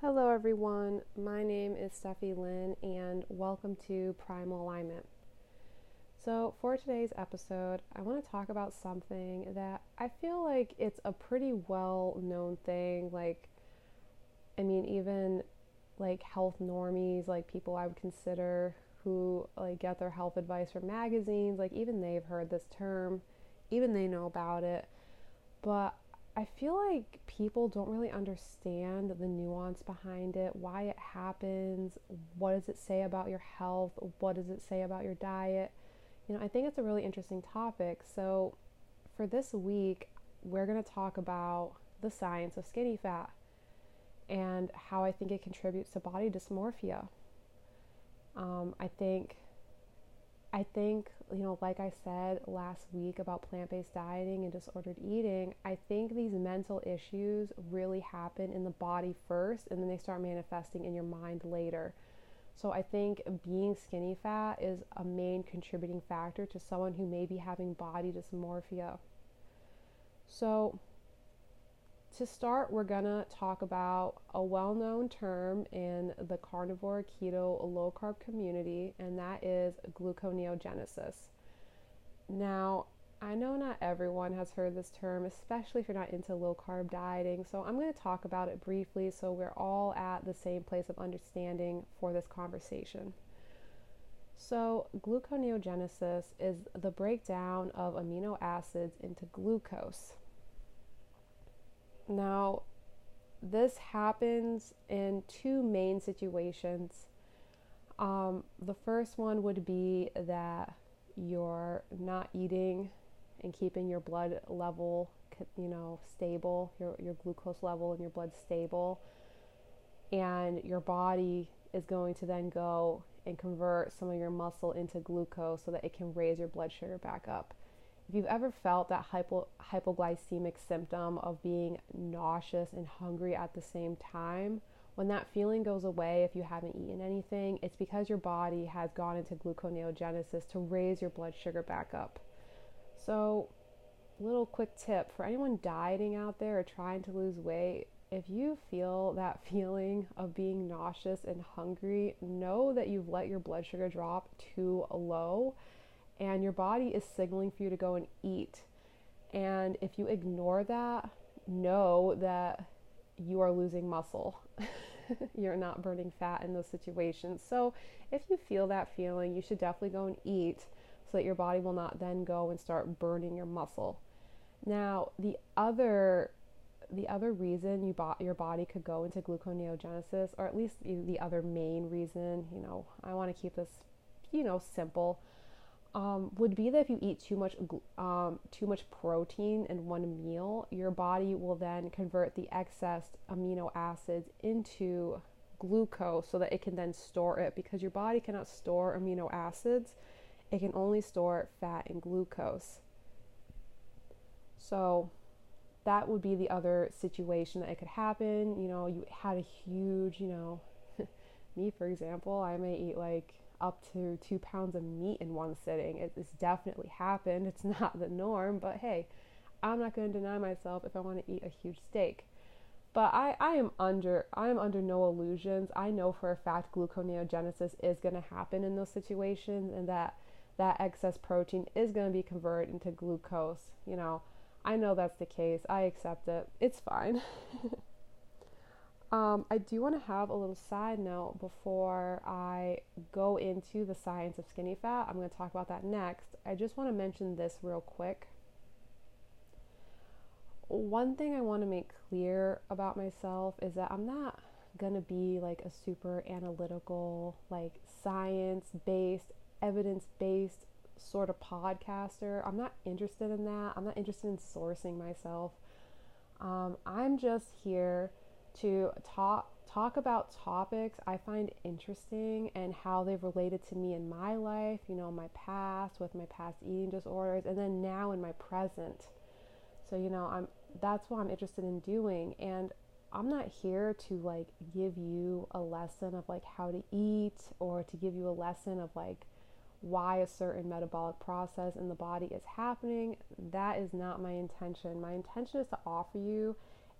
Hello, everyone. My name is Steffi Lynn, and welcome to Primal Alignment. So, for today's episode, I want to talk about something that I feel like it's a pretty well known thing. Like, I mean, even like health normies, like people I would consider who like get their health advice from magazines, like even they've heard this term, even they know about it. But I feel like people don't really understand the nuance behind it, why it happens, what does it say about your health, what does it say about your diet. You know, I think it's a really interesting topic. So, for this week, we're going to talk about the science of skinny fat and how I think it contributes to body dysmorphia. Um, I think I think, you know, like I said last week about plant based dieting and disordered eating, I think these mental issues really happen in the body first and then they start manifesting in your mind later. So I think being skinny fat is a main contributing factor to someone who may be having body dysmorphia. So to start, we're going to talk about a well known term in the carnivore, keto, low carb community, and that is gluconeogenesis. Now, I know not everyone has heard this term, especially if you're not into low carb dieting, so I'm going to talk about it briefly so we're all at the same place of understanding for this conversation. So, gluconeogenesis is the breakdown of amino acids into glucose. Now, this happens in two main situations. Um, the first one would be that you're not eating and keeping your blood level, you know, stable, your, your glucose level and your blood stable. And your body is going to then go and convert some of your muscle into glucose so that it can raise your blood sugar back up. If you've ever felt that hypo, hypoglycemic symptom of being nauseous and hungry at the same time, when that feeling goes away, if you haven't eaten anything, it's because your body has gone into gluconeogenesis to raise your blood sugar back up. So, little quick tip for anyone dieting out there or trying to lose weight, if you feel that feeling of being nauseous and hungry, know that you've let your blood sugar drop too low and your body is signaling for you to go and eat. And if you ignore that, know that you are losing muscle. You're not burning fat in those situations. So, if you feel that feeling, you should definitely go and eat so that your body will not then go and start burning your muscle. Now, the other the other reason you bought your body could go into gluconeogenesis, or at least the other main reason, you know, I want to keep this, you know, simple um, would be that if you eat too much um, too much protein in one meal, your body will then convert the excess amino acids into glucose so that it can then store it because your body cannot store amino acids. It can only store fat and glucose. So that would be the other situation that it could happen. You know, you had a huge, you know, me for example, I may eat like up to two pounds of meat in one sitting. It, It's definitely happened. It's not the norm, but hey, I'm not going to deny myself if I want to eat a huge steak. But I, I am under I am under no illusions. I know for a fact gluconeogenesis is going to happen in those situations, and that that excess protein is going to be converted into glucose. You know, I know that's the case. I accept it. It's fine. Um, I do want to have a little side note before I go into the science of skinny fat. I'm going to talk about that next. I just want to mention this real quick. One thing I want to make clear about myself is that I'm not going to be like a super analytical, like science based, evidence based sort of podcaster. I'm not interested in that. I'm not interested in sourcing myself. Um, I'm just here to talk talk about topics I find interesting and how they've related to me in my life, you know, my past with my past eating disorders and then now in my present. So, you know, I'm that's what I'm interested in doing and I'm not here to like give you a lesson of like how to eat or to give you a lesson of like why a certain metabolic process in the body is happening. That is not my intention. My intention is to offer you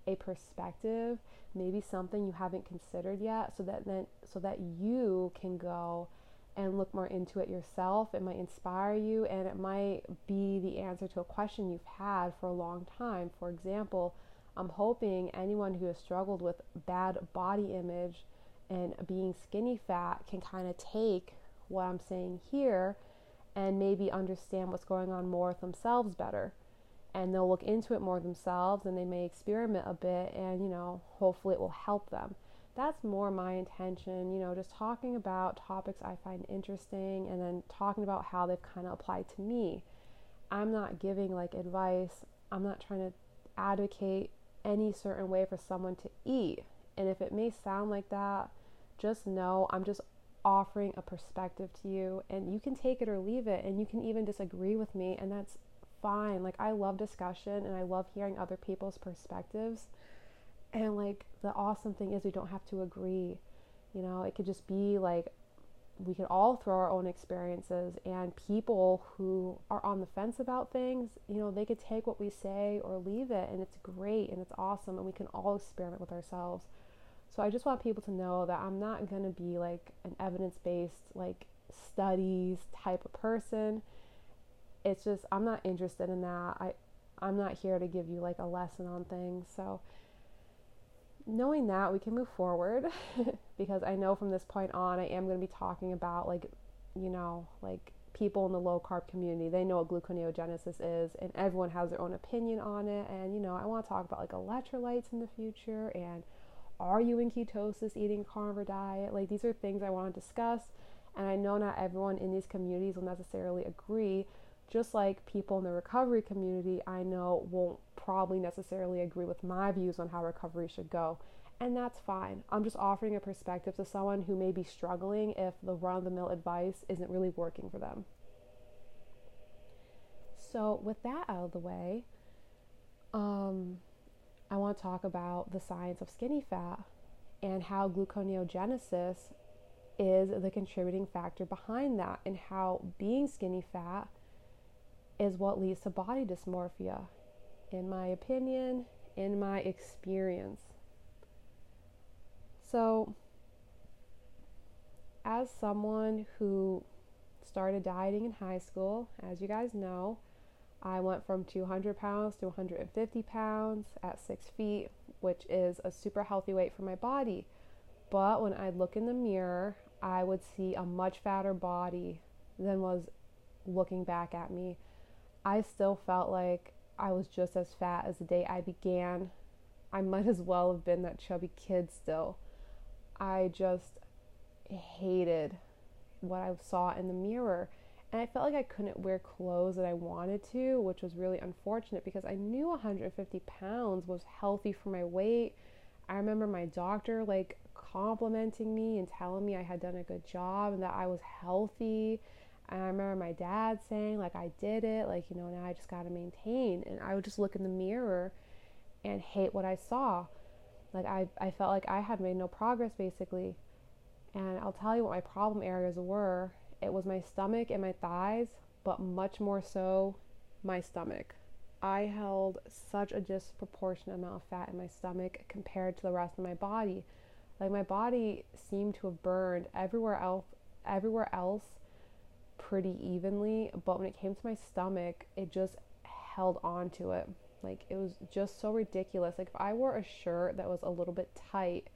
a perspective, maybe something you haven't considered yet so that then so that you can go and look more into it yourself. It might inspire you and it might be the answer to a question you've had for a long time. For example, I'm hoping anyone who has struggled with bad body image and being skinny fat can kind of take what I'm saying here and maybe understand what's going on more with themselves better. And they'll look into it more themselves and they may experiment a bit and, you know, hopefully it will help them that's more my intention, you know, just talking about topics I find interesting and then talking about how they've kind of applied to me. I'm not giving like advice, I'm not trying to advocate any certain way for someone to eat. And if it may sound like that, just know I'm just offering a perspective to you and you can take it or leave it and you can even disagree with me and that's fine. Like I love discussion and I love hearing other people's perspectives and like the awesome thing is we don't have to agree. You know, it could just be like we could all throw our own experiences and people who are on the fence about things, you know, they could take what we say or leave it and it's great and it's awesome and we can all experiment with ourselves. So I just want people to know that I'm not going to be like an evidence-based like studies type of person. It's just I'm not interested in that. I I'm not here to give you like a lesson on things. So knowing that we can move forward because I know from this point on I am going to be talking about like you know like people in the low carb community they know what gluconeogenesis is and everyone has their own opinion on it and you know I want to talk about like electrolytes in the future and are you in ketosis eating carnivore diet like these are things I want to discuss and I know not everyone in these communities will necessarily agree just like people in the recovery community I know won't probably necessarily agree with my views on how recovery should go. And that's fine. I'm just offering a perspective to someone who may be struggling if the run of the mill advice isn't really working for them. So, with that out of the way, um, I want to talk about the science of skinny fat and how gluconeogenesis is the contributing factor behind that, and how being skinny fat is what leads to body dysmorphia, in my opinion, in my experience. So, as someone who started dieting in high school, as you guys know, I went from 200 pounds to 150 pounds at six feet, which is a super healthy weight for my body. But when I look in the mirror, I would see a much fatter body than was looking back at me I still felt like I was just as fat as the day I began. I might as well have been that chubby kid still. I just hated what I saw in the mirror. And I felt like I couldn't wear clothes that I wanted to, which was really unfortunate because I knew 150 pounds was healthy for my weight. I remember my doctor like complimenting me and telling me I had done a good job and that I was healthy and I remember my dad saying, like, I did it, like, you know, now I just got to maintain. And I would just look in the mirror and hate what I saw. Like, I, I felt like I had made no progress, basically. And I'll tell you what my problem areas were it was my stomach and my thighs, but much more so my stomach. I held such a disproportionate amount of fat in my stomach compared to the rest of my body. Like my body seemed to have burned everywhere else everywhere else pretty evenly, but when it came to my stomach, it just held on to it. Like it was just so ridiculous. Like if I wore a shirt that was a little bit tight,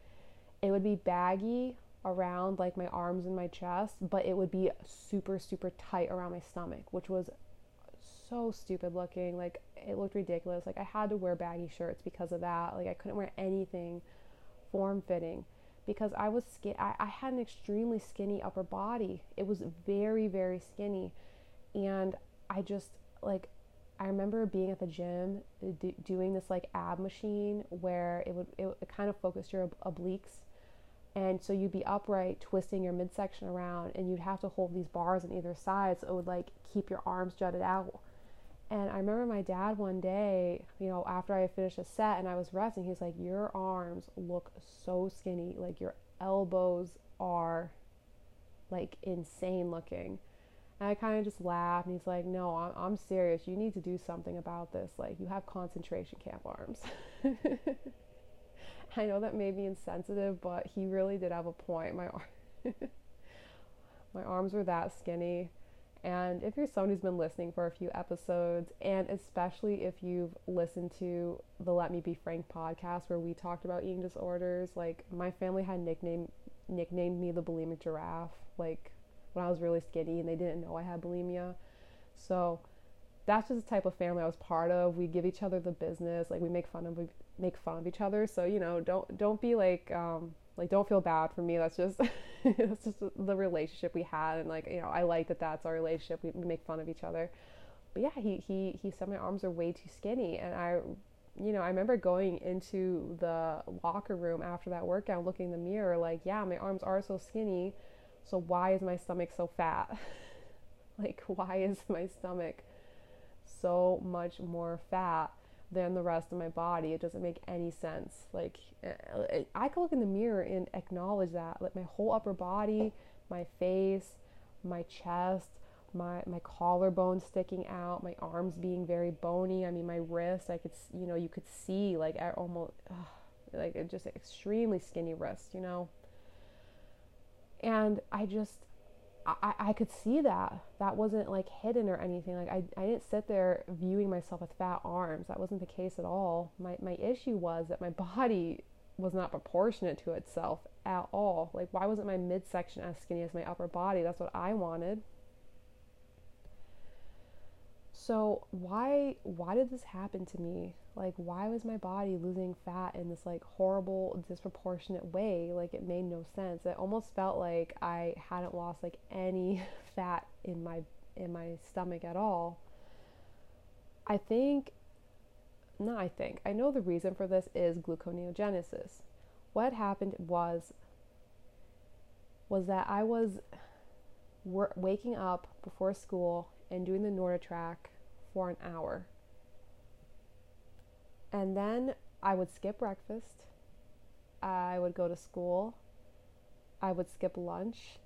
it would be baggy around like my arms and my chest, but it would be super super tight around my stomach, which was so stupid looking. Like it looked ridiculous. Like I had to wear baggy shirts because of that. Like I couldn't wear anything form fitting because I was skin I, I had an extremely skinny upper body. It was very, very skinny. And I just like I remember being at the gym do, doing this like ab machine where it would it, it kind of focused your ob- obliques and so you'd be upright twisting your midsection around and you'd have to hold these bars on either side so it would like keep your arms jutted out and I remember my dad one day, you know, after I finished a set and I was resting, he's like, Your arms look so skinny. Like your elbows are like insane looking. And I kind of just laughed, and he's like, No, I'm, I'm serious. You need to do something about this. Like, you have concentration camp arms. I know that may be insensitive, but he really did have a point. My, my arms were that skinny. And if you're someone who's been listening for a few episodes, and especially if you've listened to the Let Me Be Frank podcast where we talked about eating disorders, like my family had nicknamed nicknamed me the bulimic giraffe. Like when I was really skinny and they didn't know I had bulimia. So that's just the type of family I was part of. We give each other the business, like we make fun of we make fun of each other. So you know, don't don't be like um, like don't feel bad for me. That's just that's just the relationship we had, and like you know, I like that that's our relationship. We, we make fun of each other. But yeah, he he he said my arms are way too skinny, and I you know, I remember going into the locker room after that workout, looking in the mirror, like, yeah, my arms are so skinny so why is my stomach so fat? like why is my stomach so much more fat than the rest of my body? It doesn't make any sense. Like eh, I could look in the mirror and acknowledge that. Like my whole upper body, my face, my chest, my my collarbone sticking out, my arms being very bony. I mean, my wrist, I could you know you could see like almost ugh, like just extremely skinny wrist, you know. And I just, I, I could see that. That wasn't like hidden or anything. Like I, I didn't sit there viewing myself with fat arms. That wasn't the case at all. My, my issue was that my body was not proportionate to itself at all. Like why wasn't my midsection as skinny as my upper body? That's what I wanted. So why why did this happen to me? Like why was my body losing fat in this like horrible disproportionate way? Like it made no sense. It almost felt like I hadn't lost like any fat in my in my stomach at all. I think no, I think I know the reason for this is gluconeogenesis. What happened was was that I was waking up before school and doing the NordicTrack for an hour. And then I would skip breakfast. I would go to school. I would skip lunch.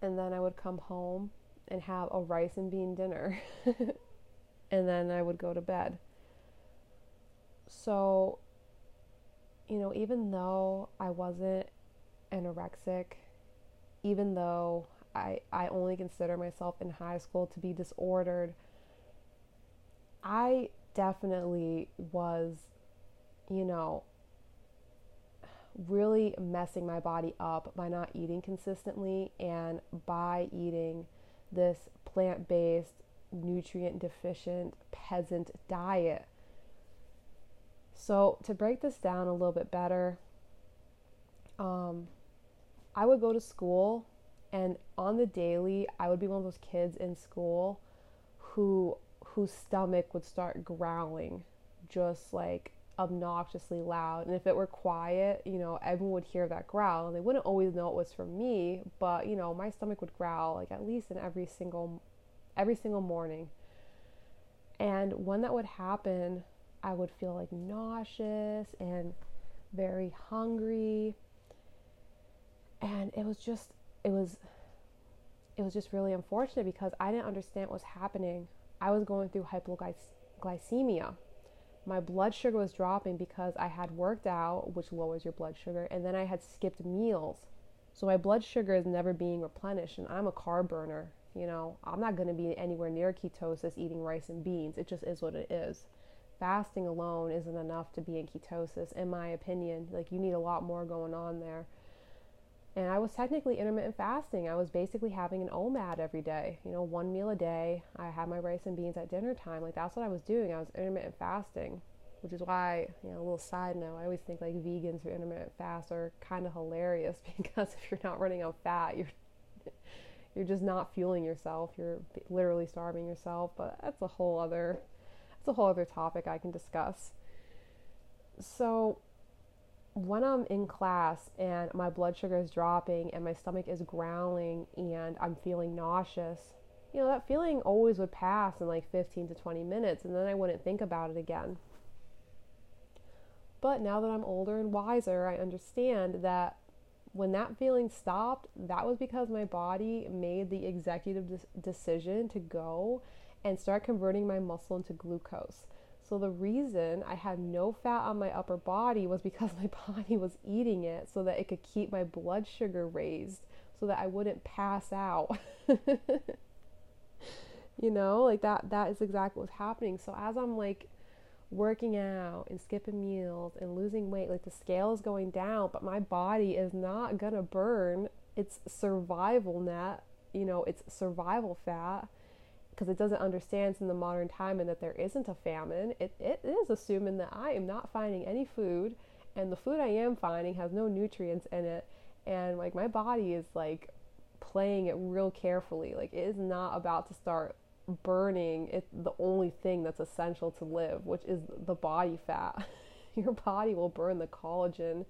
And then I would come home and have a rice and bean dinner. and then I would go to bed. So, you know, even though I wasn't anorexic, even though I, I only consider myself in high school to be disordered. I definitely was, you know, really messing my body up by not eating consistently and by eating this plant based, nutrient deficient peasant diet. So, to break this down a little bit better, um, I would go to school and on the daily, I would be one of those kids in school who whose stomach would start growling just like obnoxiously loud. And if it were quiet, you know, everyone would hear that growl and they wouldn't always know it was from me, but you know, my stomach would growl like at least in every single every single morning. And when that would happen, I would feel like nauseous and very hungry. And it was just it was it was just really unfortunate because I didn't understand what was happening. I was going through hypoglycemia. My blood sugar was dropping because I had worked out, which lowers your blood sugar, and then I had skipped meals. So my blood sugar is never being replenished, and I'm a carb burner. You know, I'm not going to be anywhere near ketosis eating rice and beans. It just is what it is. Fasting alone isn't enough to be in ketosis, in my opinion. Like, you need a lot more going on there. And I was technically intermittent fasting. I was basically having an OMAD every day, you know, one meal a day. I had my rice and beans at dinner time. Like that's what I was doing. I was intermittent fasting, which is why, you know, a little side note, I always think like vegans who intermittent fast are kind of hilarious because if you're not running on fat, you're you're just not fueling yourself. You're literally starving yourself, but that's a whole other that's a whole other topic I can discuss. So, when I'm in class and my blood sugar is dropping and my stomach is growling and I'm feeling nauseous, you know, that feeling always would pass in like 15 to 20 minutes and then I wouldn't think about it again. But now that I'm older and wiser, I understand that when that feeling stopped, that was because my body made the executive de- decision to go and start converting my muscle into glucose. So the reason I had no fat on my upper body was because my body was eating it so that it could keep my blood sugar raised so that I wouldn't pass out. you know, like that that is exactly what's happening. So as I'm like working out and skipping meals and losing weight, like the scale is going down, but my body is not going to burn its survival net, you know, its survival fat because it doesn't understand in the modern time and that there isn't a famine. It, it is assuming that I am not finding any food and the food I am finding has no nutrients in it. And like my body is like playing it real carefully. Like it is not about to start burning it the only thing that's essential to live, which is the body fat. your body will burn the collagen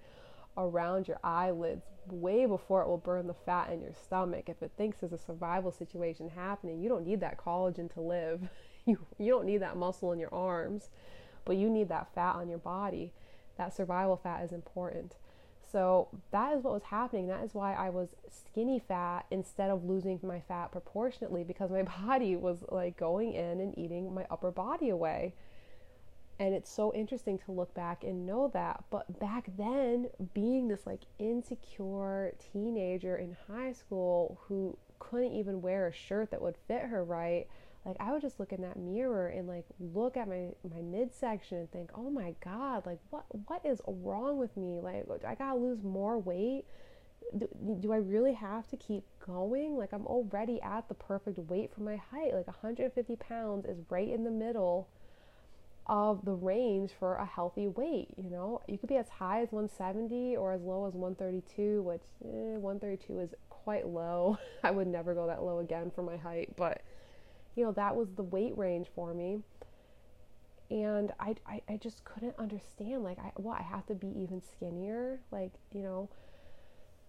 around your eyelids way before it will burn the fat in your stomach. If it thinks there's a survival situation happening, you don't need that collagen to live. You you don't need that muscle in your arms, but you need that fat on your body. That survival fat is important. So that is what was happening. That is why I was skinny fat instead of losing my fat proportionately because my body was like going in and eating my upper body away. And it's so interesting to look back and know that. But back then, being this like insecure teenager in high school who couldn't even wear a shirt that would fit her right, like I would just look in that mirror and like look at my my midsection and think, "Oh my god, like what what is wrong with me? Like I got to lose more weight. Do, do I really have to keep going? Like I'm already at the perfect weight for my height. Like 150 pounds is right in the middle of the range for a healthy weight. You know, you could be as high as 170 or as low as 132, which eh, 132 is quite low. I would never go that low again for my height, but you know, that was the weight range for me. And I, I, I just couldn't understand, like, I, what, I have to be even skinnier? Like, you know,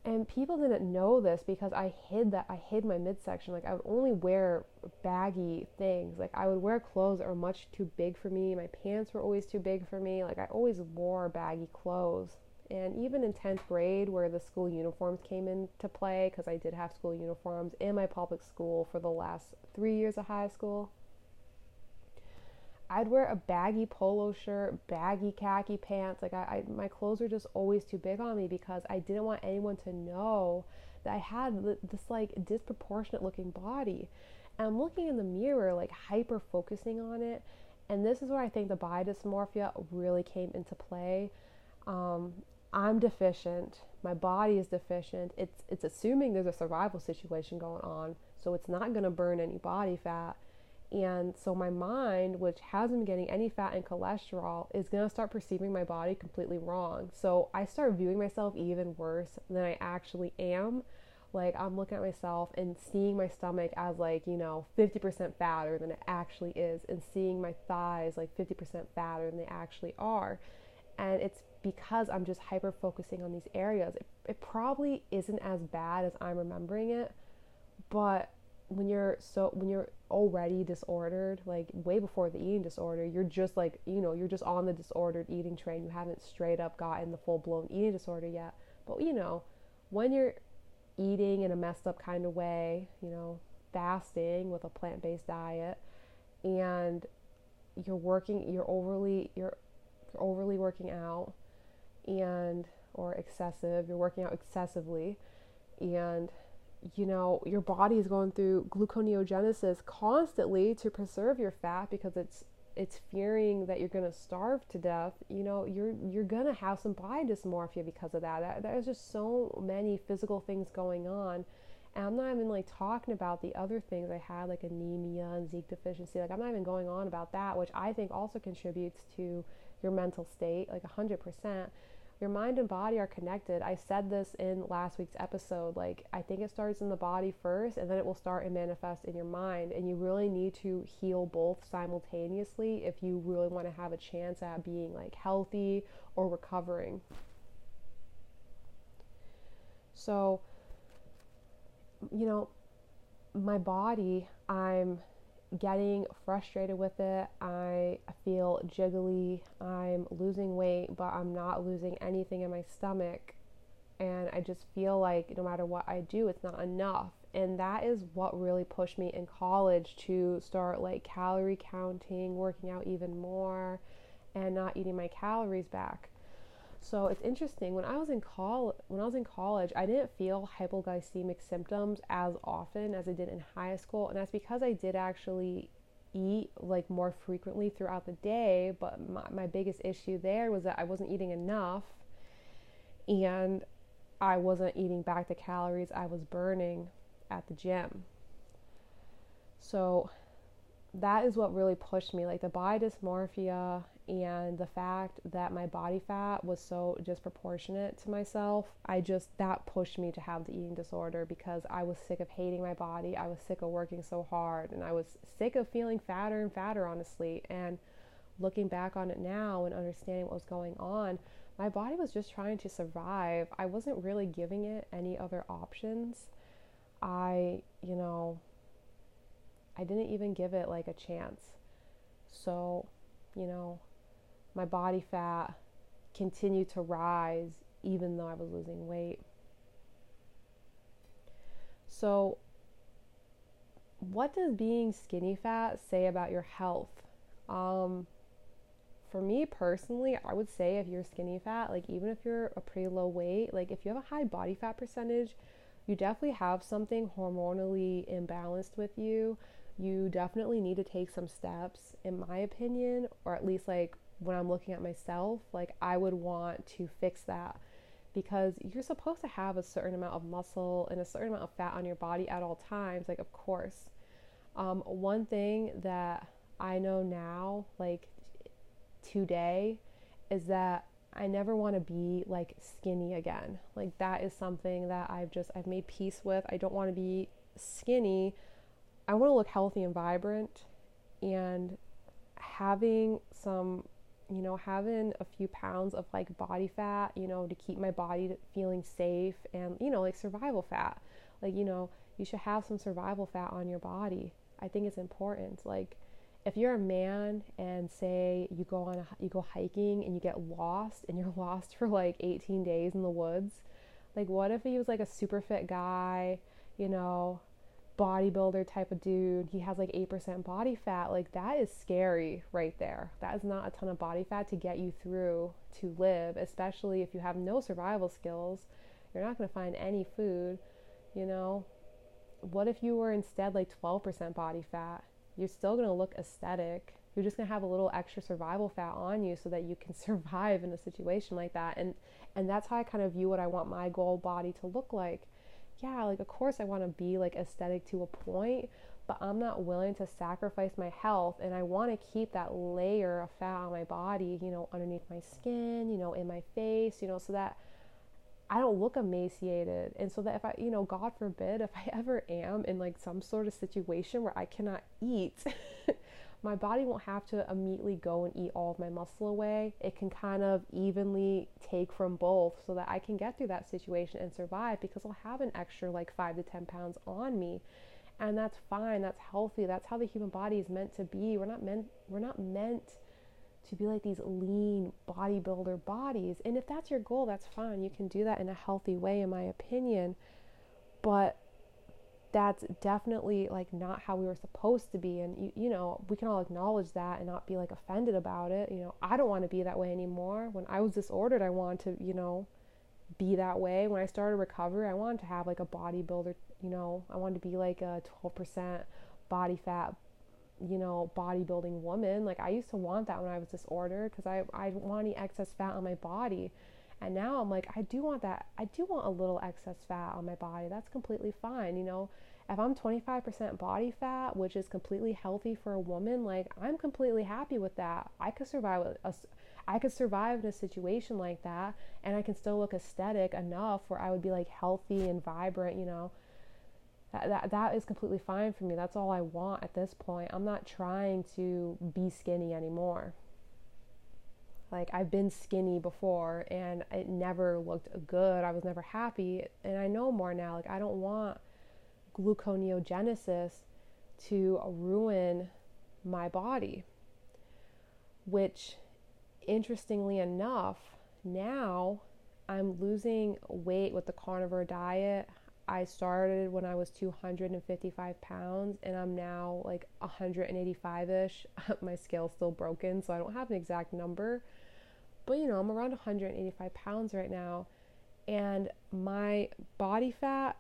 and people didn't know this because I hid that, I hid my midsection. Like, I would only wear baggy things. Like, I would wear clothes that were much too big for me. My pants were always too big for me. Like, I always wore baggy clothes. And even in 10th grade, where the school uniforms came into play, because I did have school uniforms in my public school for the last three years of high school. I'd wear a baggy polo shirt, baggy khaki pants. Like I, I, my clothes were just always too big on me because I didn't want anyone to know that I had this like disproportionate looking body. And I'm looking in the mirror, like hyper focusing on it. And this is where I think the body dysmorphia really came into play. Um, I'm deficient. My body is deficient. It's it's assuming there's a survival situation going on so it's not going to burn any body fat. And so my mind, which hasn't been getting any fat and cholesterol, is to start perceiving my body completely wrong. So I start viewing myself even worse than I actually am. Like I'm looking at myself and seeing my stomach as like, you know, 50% fatter than it actually is and seeing my thighs like 50% fatter than they actually are. And it's because I'm just hyper focusing on these areas. It, it probably isn't as bad as I'm remembering it, but when you're so when you're already disordered like way before the eating disorder you're just like you know you're just on the disordered eating train. You haven't straight up gotten the full blown eating disorder yet. But you know when you're eating in a messed up kind of way you know fasting with a plant-based diet and you're working you're overly you're, you're overly working out and or excessive you're working out excessively and you know, your body is going through gluconeogenesis constantly to preserve your fat because it's it's fearing that you're going to starve to death, you know, you're you're going to have some body dysmorphia because of that. that. There's just so many physical things going on. And I'm not even like talking about the other things I had, like anemia and zinc deficiency. Like I'm not even going on about that, which I think also contributes to your mental state, like 100% your mind and body are connected. I said this in last week's episode. Like, I think it starts in the body first, and then it will start and manifest in your mind. And you really need to heal both simultaneously if you really want to have a chance at being like healthy or recovering. So, you know, my body, I'm getting frustrated with it. I feel jiggly. I'm losing weight, but I'm not losing anything in my stomach. And I just feel like no matter what I do, it's not enough. And that is what really pushed me in college to start like calorie counting, working out even more, and not eating my calories back. So it's interesting. When I was in col- when I was in college, I didn't feel hypoglycemic symptoms as often as I did in high school, and that's because I did actually eat like more frequently throughout the day. But my, my biggest issue there was that I wasn't eating enough, and I wasn't eating back the calories I was burning at the gym. So that is what really pushed me like the body dysmorphia and the fact that my body fat was so disproportionate to myself i just that pushed me to have the eating disorder because i was sick of hating my body. I was sick of working so hard and i was sick of feeling fatter and fatter honestly. And looking back on it now and understanding what was going on my body was just trying to survive. I wasn't really giving it any other options. I you know I didn't even give it like a chance. So, you know, my body fat continued to rise even though I was losing weight. So, what does being skinny fat say about your health? Um, for me personally, I would say if you're skinny fat, like even if you're a pretty low weight, like if you have a high body fat percentage, you definitely have something hormonally imbalanced with you you definitely need to take some steps, in my opinion, or at least like when I'm looking at myself, like I would want to fix that because you're supposed to have a certain amount of muscle and a certain amount of fat on your body at all times, like, of course. Um, one thing that I know now, like today, is that I never want to be like skinny again. Like that is something that I've just I've made peace with. I don't want to be skinny I want to look healthy and vibrant and having some you know having a few pounds of like body fat you know to keep my body feeling safe and you know like survival fat. Like you know you should have some survival fat on your body. I think it's important. Like if you're a man and say you go on a, you go hiking and you get lost and you're lost for like 18 days in the woods like what if he was like a super fit guy you know bodybuilder type of dude, he has like 8% body fat, like that is scary right there. That is not a ton of body fat to get you through to live, especially if you have no survival skills. You're not going to find any food, you know. What if you were instead like 12% body fat? You're still going to look aesthetic. You're just going to have a little extra survival fat on you so that you can survive in a situation like that. And and that's how I kind of view what I want my goal body to look like yeah, like of course I want to be like aesthetic to a point, but I'm not willing to sacrifice my health and I want to keep that layer of fat on my body, you know, underneath my skin, you know, in my face, you know, so that I don't look emaciated. And so that if I, you know, God forbid, if I ever am in like some sort of situation where I cannot eat, my body won't have to immediately go and eat all of my muscle away. It can kind of evenly take from both so that I can get through that situation and survive because I'll have an extra like five to 10 pounds on me. And that's fine. That's healthy. That's how the human body is meant to be. We're not meant, we're not meant to be like these lean bodybuilder bodies. And if that's your goal, that's fine. You can do that in a healthy way, in my opinion. But that's definitely like not how we were supposed to be and you, you know we can all acknowledge that and not be like offended about it you know. I don't want to be that way anymore. When i was disordered i wanted to you know be that way. When i started recovery i wanted to have like a bodybuilder you know. I wanted to be like a 12% body fat you know bodybuilding woman. Like i used to want that when i was disordered because i i didn't want any excess fat on my body and now I'm like, I do want that. I do want a little excess fat on my body. That's completely fine. You know, if I'm 25% body fat, which is completely healthy for a woman, like I'm completely happy with that. I could survive with a, I could survive in a situation like that and I can still look aesthetic enough where I would be like healthy and vibrant, you know. That, that, that is completely fine for me. That's all I want at this point. I'm not trying to be skinny anymore. Like I've been skinny before and it never looked good. I was never happy. And I know more now. Like I don't want gluconeogenesis to ruin my body. Which interestingly enough, now I'm losing weight with the carnivore diet. I started when I was 255 pounds and I'm now like 185 ish. My scale's still broken, so I don't have an exact number. But you know, I'm around 185 pounds right now. And my body fat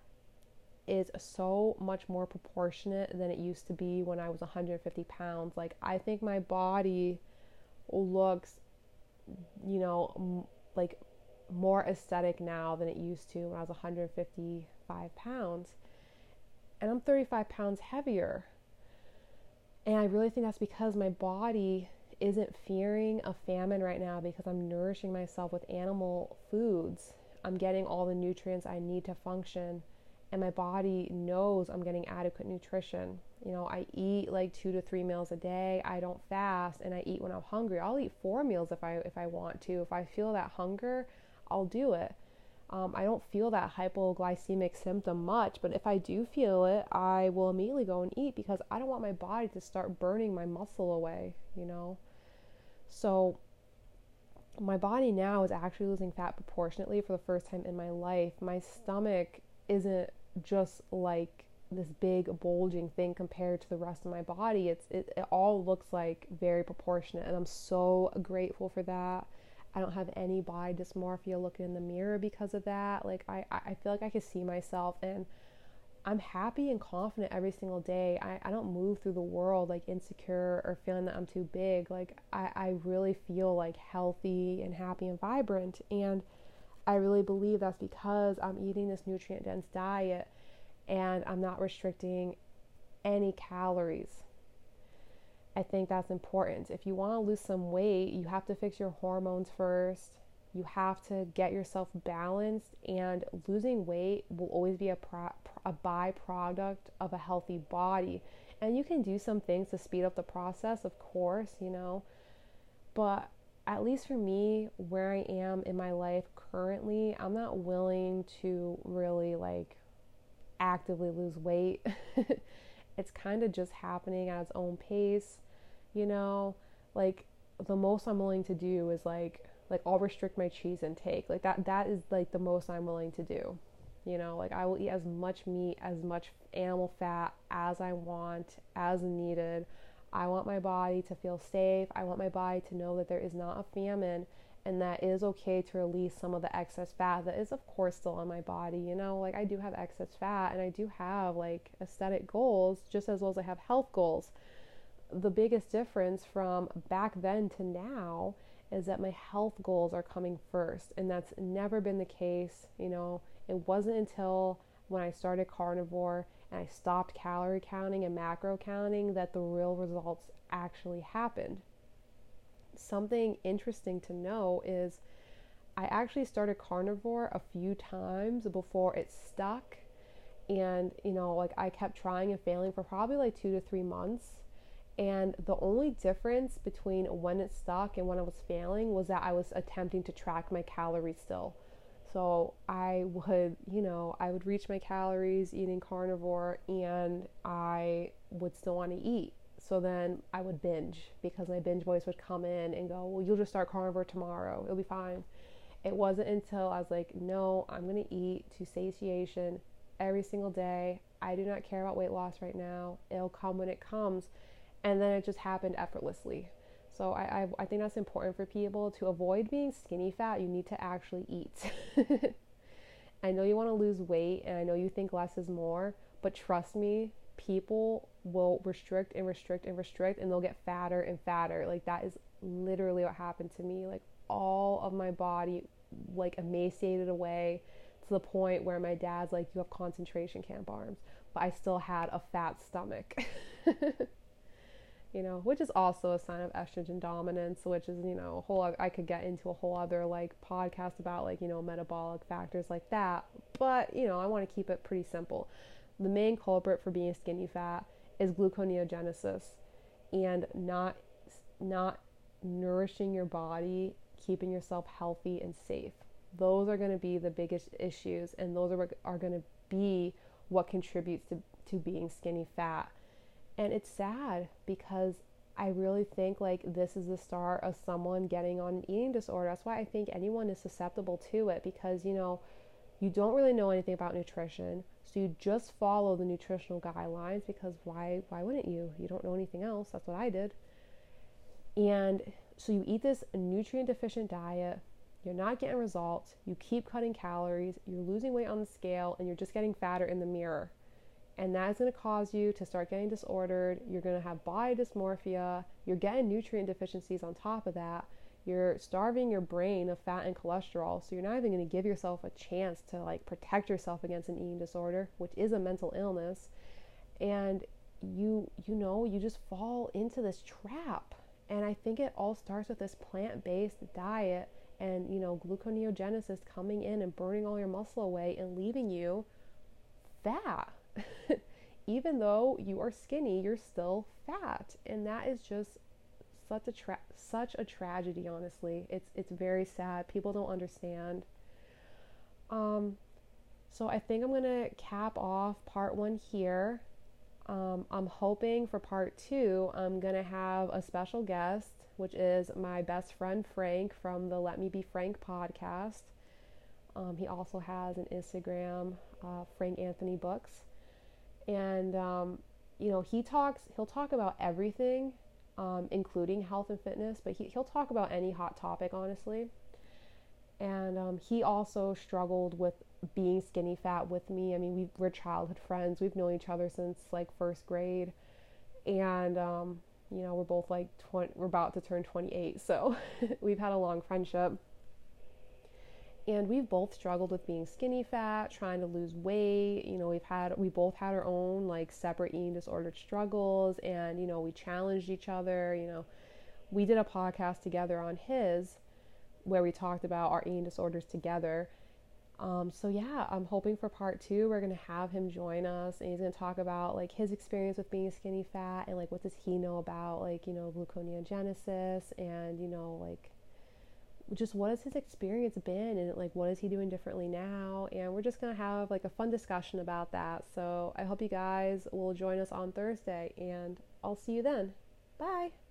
is so much more proportionate than it used to be when I was 150 pounds. Like, I think my body looks, you know, m- like more aesthetic now than it used to when I was 155 pounds. And I'm 35 pounds heavier. And I really think that's because my body isn't fearing a famine right now because I'm nourishing myself with animal foods. I'm getting all the nutrients I need to function, and my body knows I'm getting adequate nutrition. You know, I eat like two to three meals a day. I don't fast, and I eat when I'm hungry. I'll eat four meals if I if I want to. If I feel that hunger, I'll do it. Um, I don't feel that hypoglycemic symptom much, but if I do feel it, I will immediately go and eat because I don't want my body to start burning my muscle away, you know? So, my body now is actually losing fat proportionately for the first time in my life. My stomach isn't just like this big bulging thing compared to the rest of my body. It's it, it all looks like very proportionate and I'm so grateful for that. I don't have any body dysmorphia looking in the mirror because of that. Like I, I feel like I can see myself and I'm happy and confident every single day. I, I don't move through the world like insecure or feeling that I'm too big. Like I, I really feel like healthy and happy and vibrant. And I really believe that's because I'm eating this nutrient dense diet and I'm not restricting any calories. I think that's important. If you want to lose some weight, you have to fix your hormones first. You have to get yourself balanced, and losing weight will always be a, pro- a byproduct of a healthy body. And you can do some things to speed up the process, of course, you know. But at least for me, where I am in my life currently, I'm not willing to really like actively lose weight. it's kind of just happening at its own pace you know like the most i'm willing to do is like like i'll restrict my cheese intake. Like that that is like the most i'm willing to do. You know like i will eat as much meat as much animal fat as i want as needed. I want my body to feel safe. I want my body to know that there is not a famine and that it is okay to release some of the excess fat that is of course still on my body you know? Like i do have excess fat and i do have like aesthetic goals just as well as i have health goals. The biggest difference from back then to now is that my health goals are coming first. And that's never been the case you know. It wasn't until when i started carnivore and i stopped calorie counting and macro counting that the real results actually happened. Something interesting to know is i actually started carnivore a few times before it stuck. And you know like i kept trying and failing for probably like two to three months and the only difference between when it stuck and when I was failing was that I was attempting to track my calories still. So I would, you know, I would reach my calories eating carnivore and I would still want to eat. So then I would binge because my binge voice would come in and go, Well, you'll just start carnivore tomorrow. It'll be fine. It wasn't until I was like, No, I'm going to eat to satiation every single day. I do not care about weight loss right now. It'll come when it comes and then it just happened effortlessly. So I, I, I think that's important for people to avoid being skinny fat. You need to actually eat. I know you want to lose weight, and I know you think less is more, but trust me, people will restrict and restrict and restrict, and they'll get fatter and fatter. Like that is literally what happened to me. Like all of my body, like emaciated away to the point where my dad's like, "You have concentration camp arms," but I still had a fat stomach. you know, which is also a sign of estrogen dominance, which is, you know, a whole, I could get into a whole other like podcast about like, you know, metabolic factors like that. But, you know, I want to keep it pretty simple. The main culprit for being skinny fat is gluconeogenesis and not, not nourishing your body, keeping yourself healthy and safe. Those are going to be the biggest issues, and those are, are going to be what contributes to, to being skinny fat and it's sad because I really think like this is the start of someone getting on an eating disorder. That's why I think anyone is susceptible to it because, you know, you don't really know anything about nutrition. So you just follow the nutritional guidelines because why why wouldn't you? You don't know anything else. That's what I did. And so you eat this nutrient deficient diet, you're not getting results, you keep cutting calories, you're losing weight on the scale and you're just getting fatter in the mirror and that is going to cause you to start getting disordered. You're going to have body dysmorphia. You're getting nutrient deficiencies on top of that. You're starving your brain of fat and cholesterol, so you're not even going to give yourself a chance to like protect yourself against an eating disorder, which is a mental illness. And you you know, you just fall into this trap. And I think it all starts with this plant-based diet and, you know, gluconeogenesis coming in and burning all your muscle away and leaving you fat even though you are skinny, you're still fat, and that is just such a tra- such a tragedy. Honestly, it's it's very sad. People don't understand. Um, so I think I'm gonna cap off part one here. Um, I'm hoping for part two, I'm gonna have a special guest, which is my best friend Frank from the Let Me Be Frank podcast. Um, he also has an Instagram, uh, Frank Anthony Books and um, you know he talks he'll talk about everything um, including health and fitness but he, he'll talk about any hot topic honestly. And um, he also struggled with being skinny fat with me. I mean we, we're childhood friends. We've known each other since like first grade. And um, you know we're both like 20 we're about to turn 28 so we've had a long friendship and we've both struggled with being skinny fat trying to lose weight you know we've had we both had our own like separate eating disordered struggles and you know we challenged each other you know. We did a podcast together on his where we talked about our eating disorders together. Um, so yeah i'm hoping for part two. We're to have him join us and he's to talk about like his experience with being skinny fat and like what does he know about like you know gluconeogenesis and you know like just what has his experience been and like what is he doing differently now? And we're just going to have like a fun discussion about that. So i hope you guys will join us on thursday and i'll see you then. Bye